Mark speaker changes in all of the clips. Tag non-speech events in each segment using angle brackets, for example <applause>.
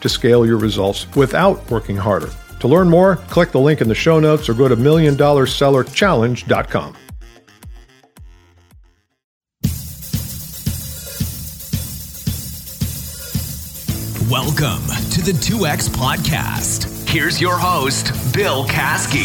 Speaker 1: to scale your results without working harder. To learn more, click the link in the show notes or go to milliondollarsellerchallenge.com.
Speaker 2: Welcome to the 2X Podcast. Here's your host, Bill Caskey.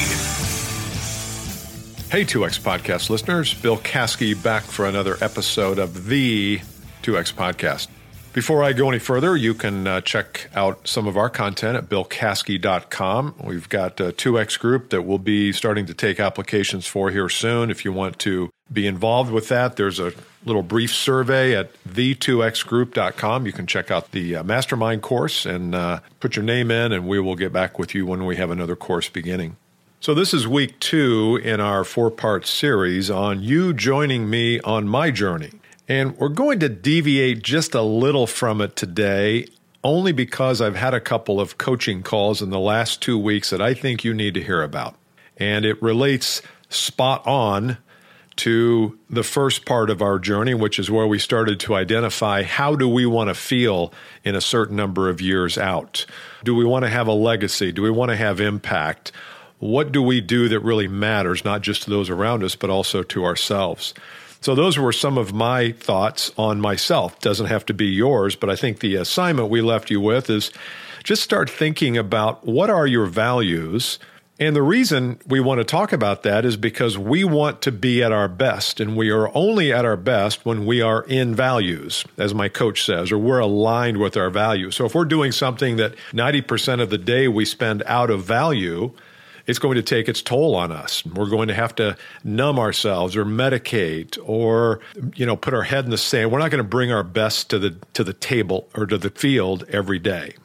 Speaker 1: Hey, 2X Podcast listeners. Bill Caskey back for another episode of the 2X Podcast. Before I go any further, you can uh, check out some of our content at billcaskey.com. We've got a 2X group that we'll be starting to take applications for here soon. If you want to be involved with that, there's a little brief survey at the2xgroup.com. You can check out the uh, mastermind course and uh, put your name in, and we will get back with you when we have another course beginning. So, this is week two in our four part series on you joining me on my journey. And we're going to deviate just a little from it today, only because I've had a couple of coaching calls in the last two weeks that I think you need to hear about. And it relates spot on to the first part of our journey, which is where we started to identify how do we want to feel in a certain number of years out? Do we want to have a legacy? Do we want to have impact? What do we do that really matters, not just to those around us, but also to ourselves? So those were some of my thoughts on myself. Doesn't have to be yours, but I think the assignment we left you with is just start thinking about what are your values. And the reason we want to talk about that is because we want to be at our best, and we are only at our best when we are in values, as my coach says, or we're aligned with our values. So if we're doing something that 90% of the day we spend out of value, it's going to take its toll on us. We're going to have to numb ourselves or medicate or you know put our head in the sand. We're not going to bring our best to the to the table or to the field every day.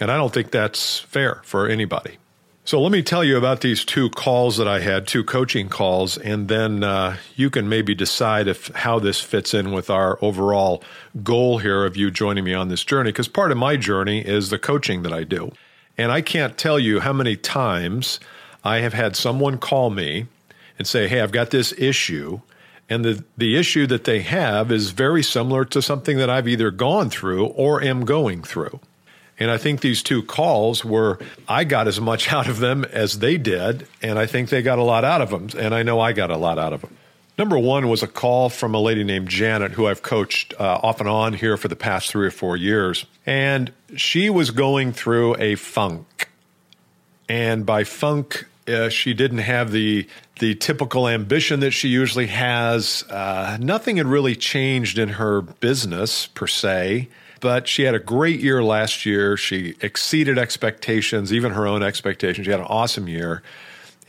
Speaker 1: And I don't think that's fair for anybody. So let me tell you about these two calls that I had, two coaching calls, and then uh, you can maybe decide if how this fits in with our overall goal here of you joining me on this journey. Because part of my journey is the coaching that I do, and I can't tell you how many times I have had someone call me and say, Hey, I've got this issue. And the, the issue that they have is very similar to something that I've either gone through or am going through. And I think these two calls were, I got as much <laughs> out of them as they did. And I think they got a lot out of them. And I know I got a lot out of them. Number one was a call from a lady named Janet, who I've coached uh, off and on here for the past three or four years. And she was going through a funk. And by funk, uh, she didn't have the the typical ambition that she usually has. Uh, nothing had really changed in her business per se, but she had a great year last year. She exceeded expectations, even her own expectations. She had an awesome year.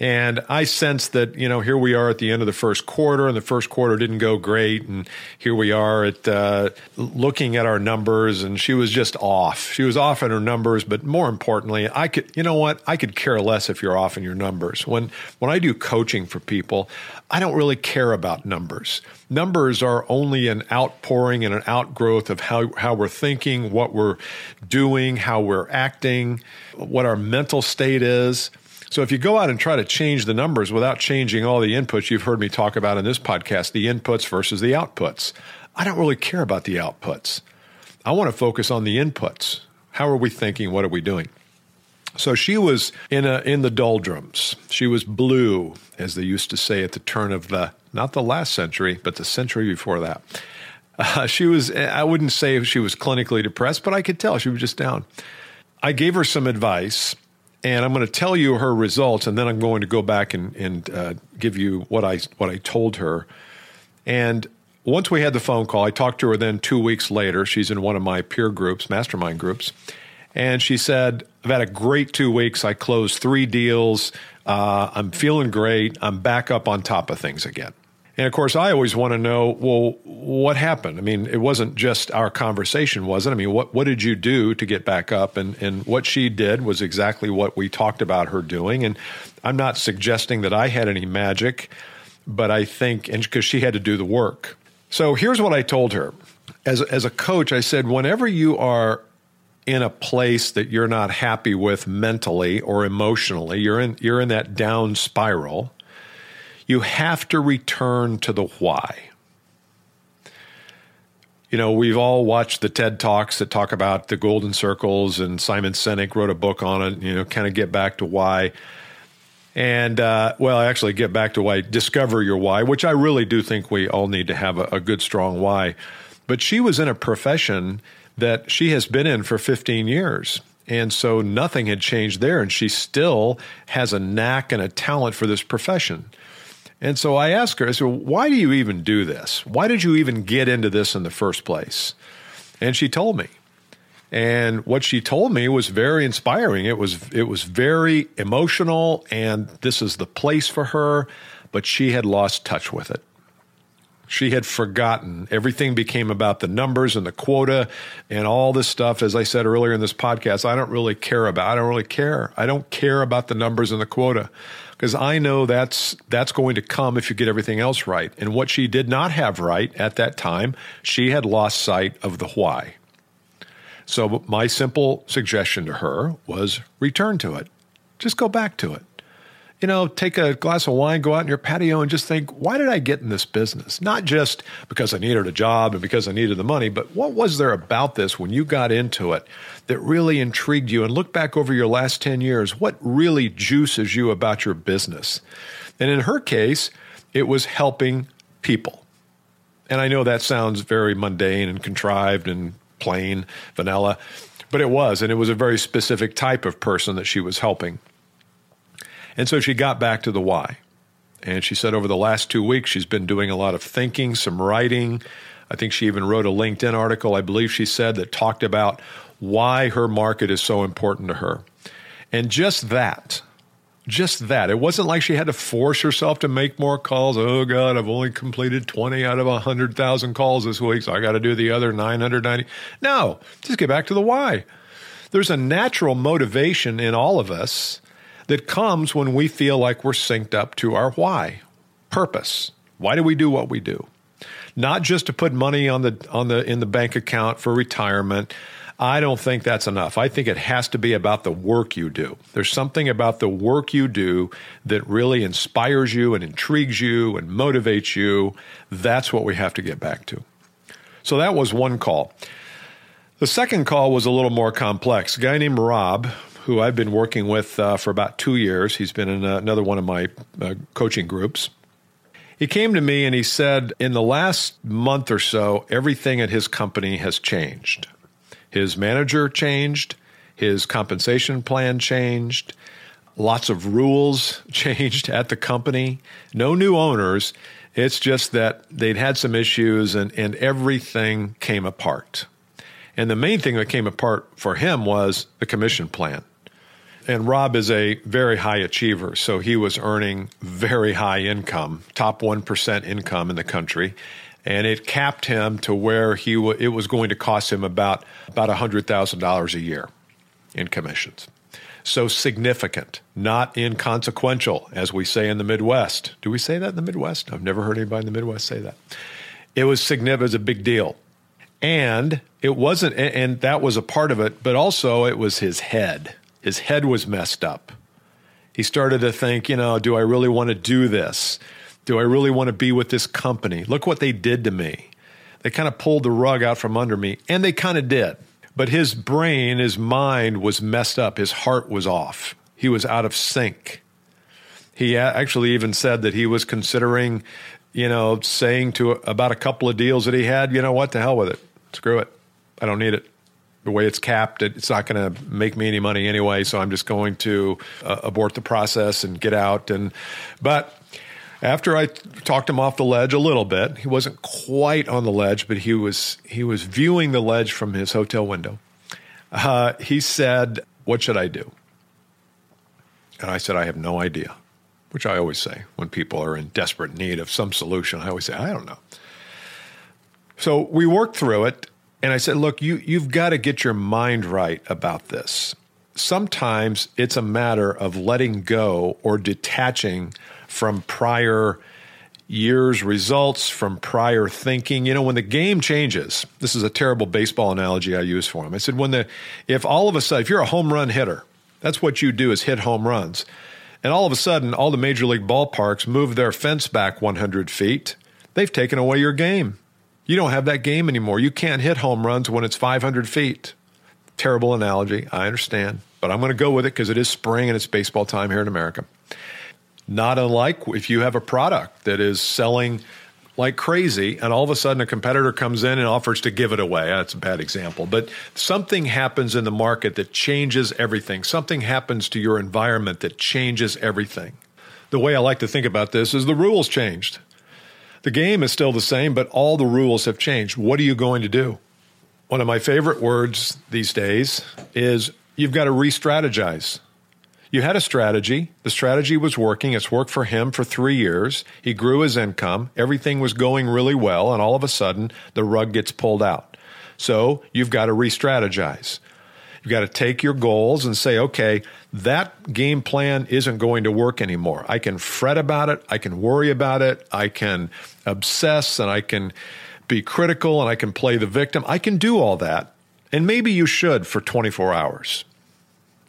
Speaker 1: And I sense that, you know, here we are at the end of the first quarter, and the first quarter didn't go great. And here we are at uh, looking at our numbers, and she was just off. She was off in her numbers, but more importantly, I could, you know what? I could care less if you're off in your numbers. When when I do coaching for people, I don't really care about numbers. Numbers are only an outpouring and an outgrowth of how, how we're thinking, what we're doing, how we're acting, what our mental state is. So if you go out and try to change the numbers without changing all the inputs you've heard me talk about in this podcast, the inputs versus the outputs, I don't really care about the outputs. I want to focus on the inputs. How are we thinking? What are we doing? So she was in a in the doldrums. She was blue, as they used to say at the turn of the not the last century, but the century before that. Uh, she was. I wouldn't say she was clinically depressed, but I could tell she was just down. I gave her some advice, and I'm going to tell you her results, and then I'm going to go back and, and uh, give you what I what I told her. And once we had the phone call, I talked to her. Then two weeks later, she's in one of my peer groups, mastermind groups, and she said, "I've had a great two weeks. I closed three deals. Uh, I'm feeling great. I'm back up on top of things again." And of course, I always want to know, well, what happened? I mean, it wasn't just our conversation, was it? I mean, what, what did you do to get back up? And, and what she did was exactly what we talked about her doing. And I'm not suggesting that I had any magic, but I think, and because she had to do the work. So here's what I told her. As, as a coach, I said, whenever you are in a place that you're not happy with mentally or emotionally, you're in, you're in that down spiral you have to return to the why. You know, we've all watched the TED Talks that talk about the golden circles, and Simon Sinek wrote a book on it, you know, kind of get back to why. And, uh, well, actually, get back to why, discover your why, which I really do think we all need to have a, a good, strong why. But she was in a profession that she has been in for 15 years. And so nothing had changed there. And she still has a knack and a talent for this profession. And so I asked her, I said, why do you even do this? Why did you even get into this in the first place? And she told me. And what she told me was very inspiring. It was it was very emotional and this is the place for her, but she had lost touch with it. She had forgotten. Everything became about the numbers and the quota and all this stuff. As I said earlier in this podcast, I don't really care about. I don't really care. I don't care about the numbers and the quota because I know that's that's going to come if you get everything else right. And what she did not have right at that time, she had lost sight of the why. So my simple suggestion to her was return to it. Just go back to it you know, take a glass of wine, go out in your patio, and just think, why did I get in this business? Not just because I needed a job and because I needed the money, but what was there about this when you got into it that really intrigued you? And look back over your last 10 years, what really juices you about your business? And in her case, it was helping people. And I know that sounds very mundane and contrived and plain vanilla, but it was. And it was a very specific type of person that she was helping. And so she got back to the why. And she said over the last two weeks, she's been doing a lot of thinking, some writing. I think she even wrote a LinkedIn article, I believe she said, that talked about why her market is so important to her. And just that, just that. It wasn't like she had to force herself to make more calls. Oh, God, I've only completed 20 out of 100,000 calls this week, so I got to do the other 990. No, just get back to the why. There's a natural motivation in all of us that comes when we feel like we're synced up to our why, purpose. Why do we do what we do? Not just to put money on the on the in the bank account for retirement. I don't think that's enough. I think it has to be about the work you do. There's something about the work you do that really inspires you and intrigues you and motivates you. That's what we have to get back to. So that was one call. The second call was a little more complex. A guy named Rob who I've been working with uh, for about two years. He's been in another one of my uh, coaching groups. He came to me and he said, in the last month or so, everything at his company has changed. His manager changed, his compensation plan changed, lots of rules <laughs> changed at the company, no new owners. It's just that they'd had some issues and, and everything came apart. And the main thing that came apart for him was the commission plan. And Rob is a very high achiever, so he was earning very high income, top 1% income in the country. And it capped him to where he w- it was going to cost him about, about $100,000 a year in commissions. So significant, not inconsequential, as we say in the Midwest. Do we say that in the Midwest? I've never heard anybody in the Midwest say that. It was significant, it was a big deal. And it wasn't, and that was a part of it, but also it was his head his head was messed up. He started to think, you know, do I really want to do this? Do I really want to be with this company? Look what they did to me. They kind of pulled the rug out from under me, and they kind of did. But his brain, his mind was messed up. His heart was off. He was out of sync. He actually even said that he was considering, you know, saying to about a couple of deals that he had, you know what, the hell with it. Screw it. I don't need it the way it's capped, it's not going to make me any money anyway. So I'm just going to uh, abort the process and get out. And but after I talked him off the ledge a little bit, he wasn't quite on the ledge, but he was he was viewing the ledge from his hotel window. Uh, he said, "What should I do?" And I said, "I have no idea." which I always say when people are in desperate need of some solution. I always say, I don't know. So we worked through it, and I said, Look, you, you've got to get your mind right about this. Sometimes it's a matter of letting go or detaching from prior years' results, from prior thinking. You know, when the game changes, this is a terrible baseball analogy I use for him. I said, when the, if all of a sudden, if you're a home run hitter, that's what you do is hit home runs. And all of a sudden, all the major league ballparks move their fence back 100 feet. They've taken away your game. You don't have that game anymore. You can't hit home runs when it's 500 feet. Terrible analogy. I understand. But I'm going to go with it because it is spring and it's baseball time here in America. Not unlike if you have a product that is selling like crazy, and all of a sudden a competitor comes in and offers to give it away. That's a bad example, but something happens in the market that changes everything. Something happens to your environment that changes everything. The way I like to think about this is the rules changed. The game is still the same, but all the rules have changed. What are you going to do? One of my favorite words these days is you've got to re strategize. You had a strategy. The strategy was working. It's worked for him for three years. He grew his income. Everything was going really well. And all of a sudden, the rug gets pulled out. So you've got to re strategize. You've got to take your goals and say, okay, that game plan isn't going to work anymore. I can fret about it. I can worry about it. I can obsess and I can be critical and I can play the victim. I can do all that. And maybe you should for 24 hours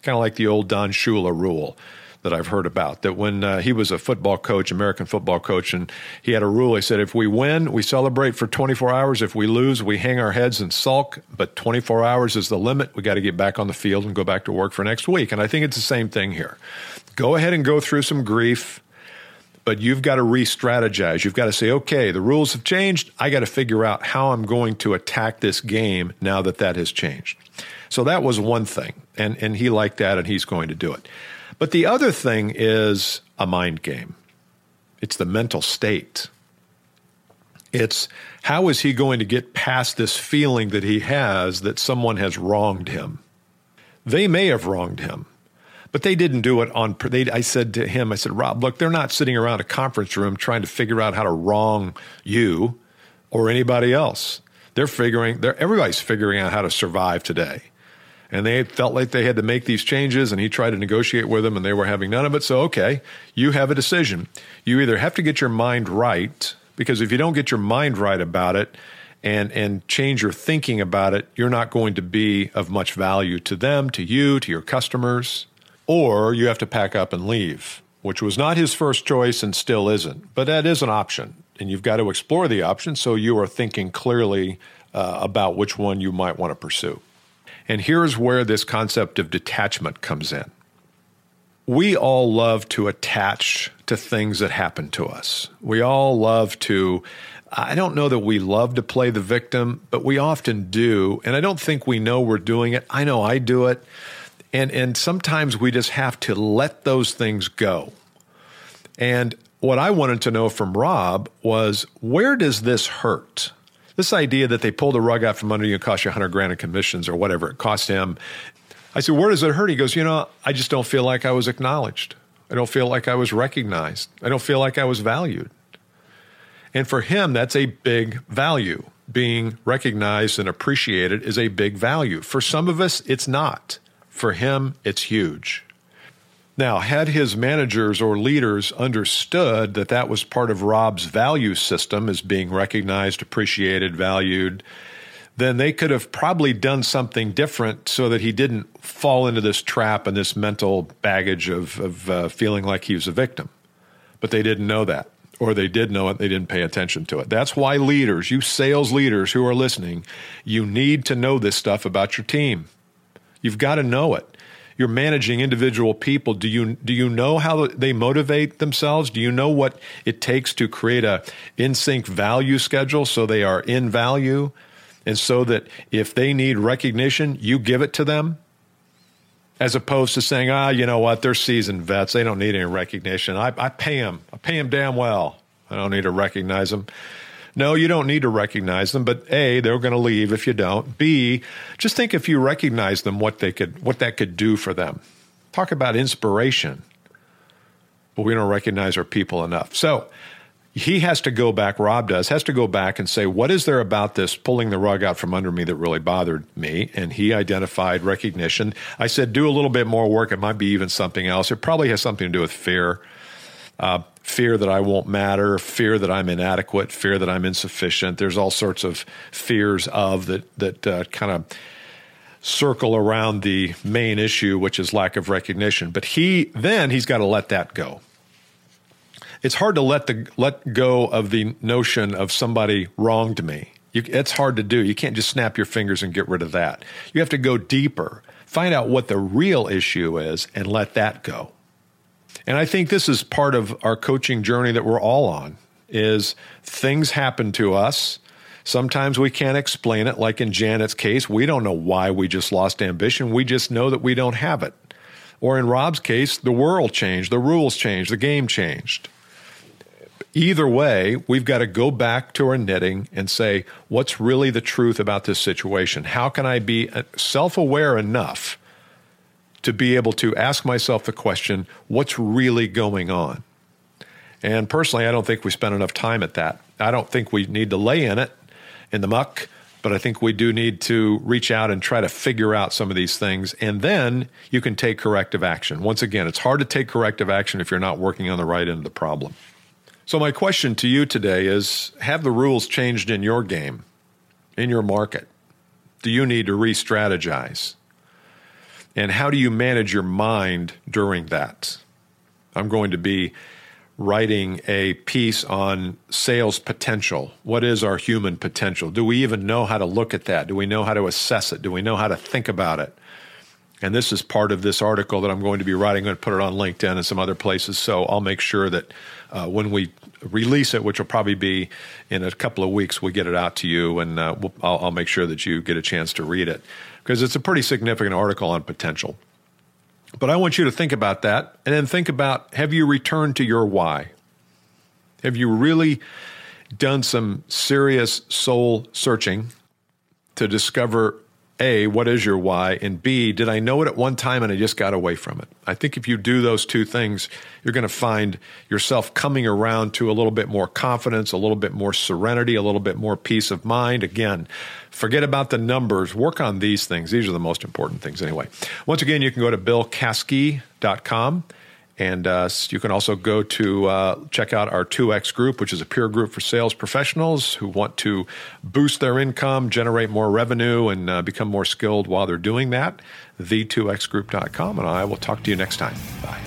Speaker 1: kind of like the old Don Shula rule that I've heard about. That when uh, he was a football coach, American football coach, and he had a rule. He said, if we win, we celebrate for 24 hours. If we lose, we hang our heads and sulk. But 24 hours is the limit. We got to get back on the field and go back to work for next week. And I think it's the same thing here. Go ahead and go through some grief. But you've got to re strategize. You've got to say, okay, the rules have changed. I got to figure out how I'm going to attack this game now that that has changed. So that was one thing. And, and he liked that and he's going to do it. But the other thing is a mind game. It's the mental state. It's how is he going to get past this feeling that he has that someone has wronged him? They may have wronged him, but they didn't do it on. They, I said to him, I said, Rob, look, they're not sitting around a conference room trying to figure out how to wrong you or anybody else. They're figuring. They're everybody's figuring out how to survive today and they felt like they had to make these changes and he tried to negotiate with them and they were having none of it. So okay you have a decision. You either have to get your mind right because if you don't get your mind right about it and and change your thinking about it you're not going to be of much value to them to you to your customers. Or you have to pack up and leave which was not his first choice and still isn't. But that is an option and you've got to explore the option so you are thinking clearly uh, about which one you might want to pursue and here's where this concept of detachment comes in. We all love to attach to things that happen to us. We all love to, I don't know that we love to play the victim, but we often do. And I don't think we know we're doing it. I know I do it. And, and sometimes we just have to let those things go. And what I wanted to know from Rob was where does this hurt? This idea that they pulled the rug out from under you and cost you 100 grand in commissions or whatever it cost him. I said, Where does it hurt? He goes, You know, I just don't feel like I was acknowledged. I don't feel like I was recognized. I don't feel like I was valued. And for him, that's a big value. Being recognized and appreciated is a big value. For some of us, it's not. For him, it's huge. Now, had his managers or leaders understood that that was part of Rob's value system as being recognized, appreciated, valued, then they could have probably done something different so that he didn't fall into this trap and this mental baggage of, of uh, feeling like he was a victim. But they didn't know that, or they did know it, they didn't pay attention to it. That's why leaders, you sales leaders who are listening, you need to know this stuff about your team. You've got to know it you're managing individual people. Do you do you know how they motivate themselves? Do you know what it takes to create a in sync value schedule so they are in value? And so that if they need recognition you give it to them? As opposed to saying ah you know what? They're seasoned vets. They don't need any recognition. I, I pay them i pay them damn well. I don't need to recognize them no, you don't need to recognize them, but A, they're going to leave if you don't. B, just think if you recognize them what they could what that could do for them. Talk about inspiration. but we don't recognize our people enough. So he has to go back, Rob does, has to go back and say, what is there about this pulling the rug out from under me that really bothered me? And he identified recognition. I said, do a little bit more work. It might be even something else. It probably has something to do with fear. Uh, fear that I won't matter, fear that I'm inadequate, fear that I'm insufficient. There's all sorts of fears of that that uh, kind of circle around the main issue, which is lack of recognition. But he then he's got to let that go. It's hard to let the let go of the notion of somebody wronged me. You, it's hard to do. You can't just snap your fingers and get rid of that. You have to go deeper, find out what the real issue is, and let that go. And I think this is part of our coaching journey that we're all on is things happen to us. Sometimes we can't explain it, like in Janet's case, we don't know why we just lost ambition. We just know that we don't have it. Or in Rob's case, the world changed, the rules changed, the game changed. Either way, we've got to go back to our knitting and say, what's really the truth about this situation? How can I be uh, self aware enough to be able to ask myself the question, what's really going on? And personally, I don't think we spend enough time at that. I don't think we need to lay in it, in the muck, but I think we do need to reach out and try to figure out some of these things. And then you can take corrective action. Once again, it's hard to take corrective action if you're not working on the right end of the problem. So, my question to you today is Have the rules changed in your game, in your market? Do you need to re strategize? And how do you manage your mind during that? I'm going to be writing a piece on sales potential. What is our human potential? Do we even know how to look at that? Do we know how to assess it? Do we know how to think about it? And this is part of this article that I'm going to be writing. I'm going to put it on LinkedIn and some other places. So I'll make sure that uh, when we release it, which will probably be in a couple of weeks, we get it out to you, and uh, we'll, I'll, I'll make sure that you get a chance to read it because it's a pretty significant article on potential. But I want you to think about that and then think about have you returned to your why? Have you really done some serious soul searching to discover a, what is your why? And B, did I know it at one time and I just got away from it? I think if you do those two things, you're going to find yourself coming around to a little bit more confidence, a little bit more serenity, a little bit more peace of mind. Again, forget about the numbers. Work on these things. These are the most important things anyway. Once again, you can go to billcaskey.com and uh, you can also go to uh, check out our 2X group, which is a peer group for sales professionals who want to boost their income, generate more revenue, and uh, become more skilled while they're doing that. The2xgroup.com. And I will talk to you next time. Bye.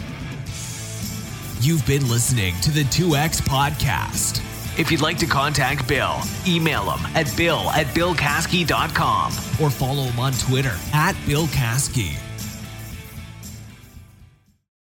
Speaker 2: You've been listening to the 2X Podcast. If you'd like to contact Bill, email him at bill at billcaskey.com or follow him on Twitter at Bill Caskey.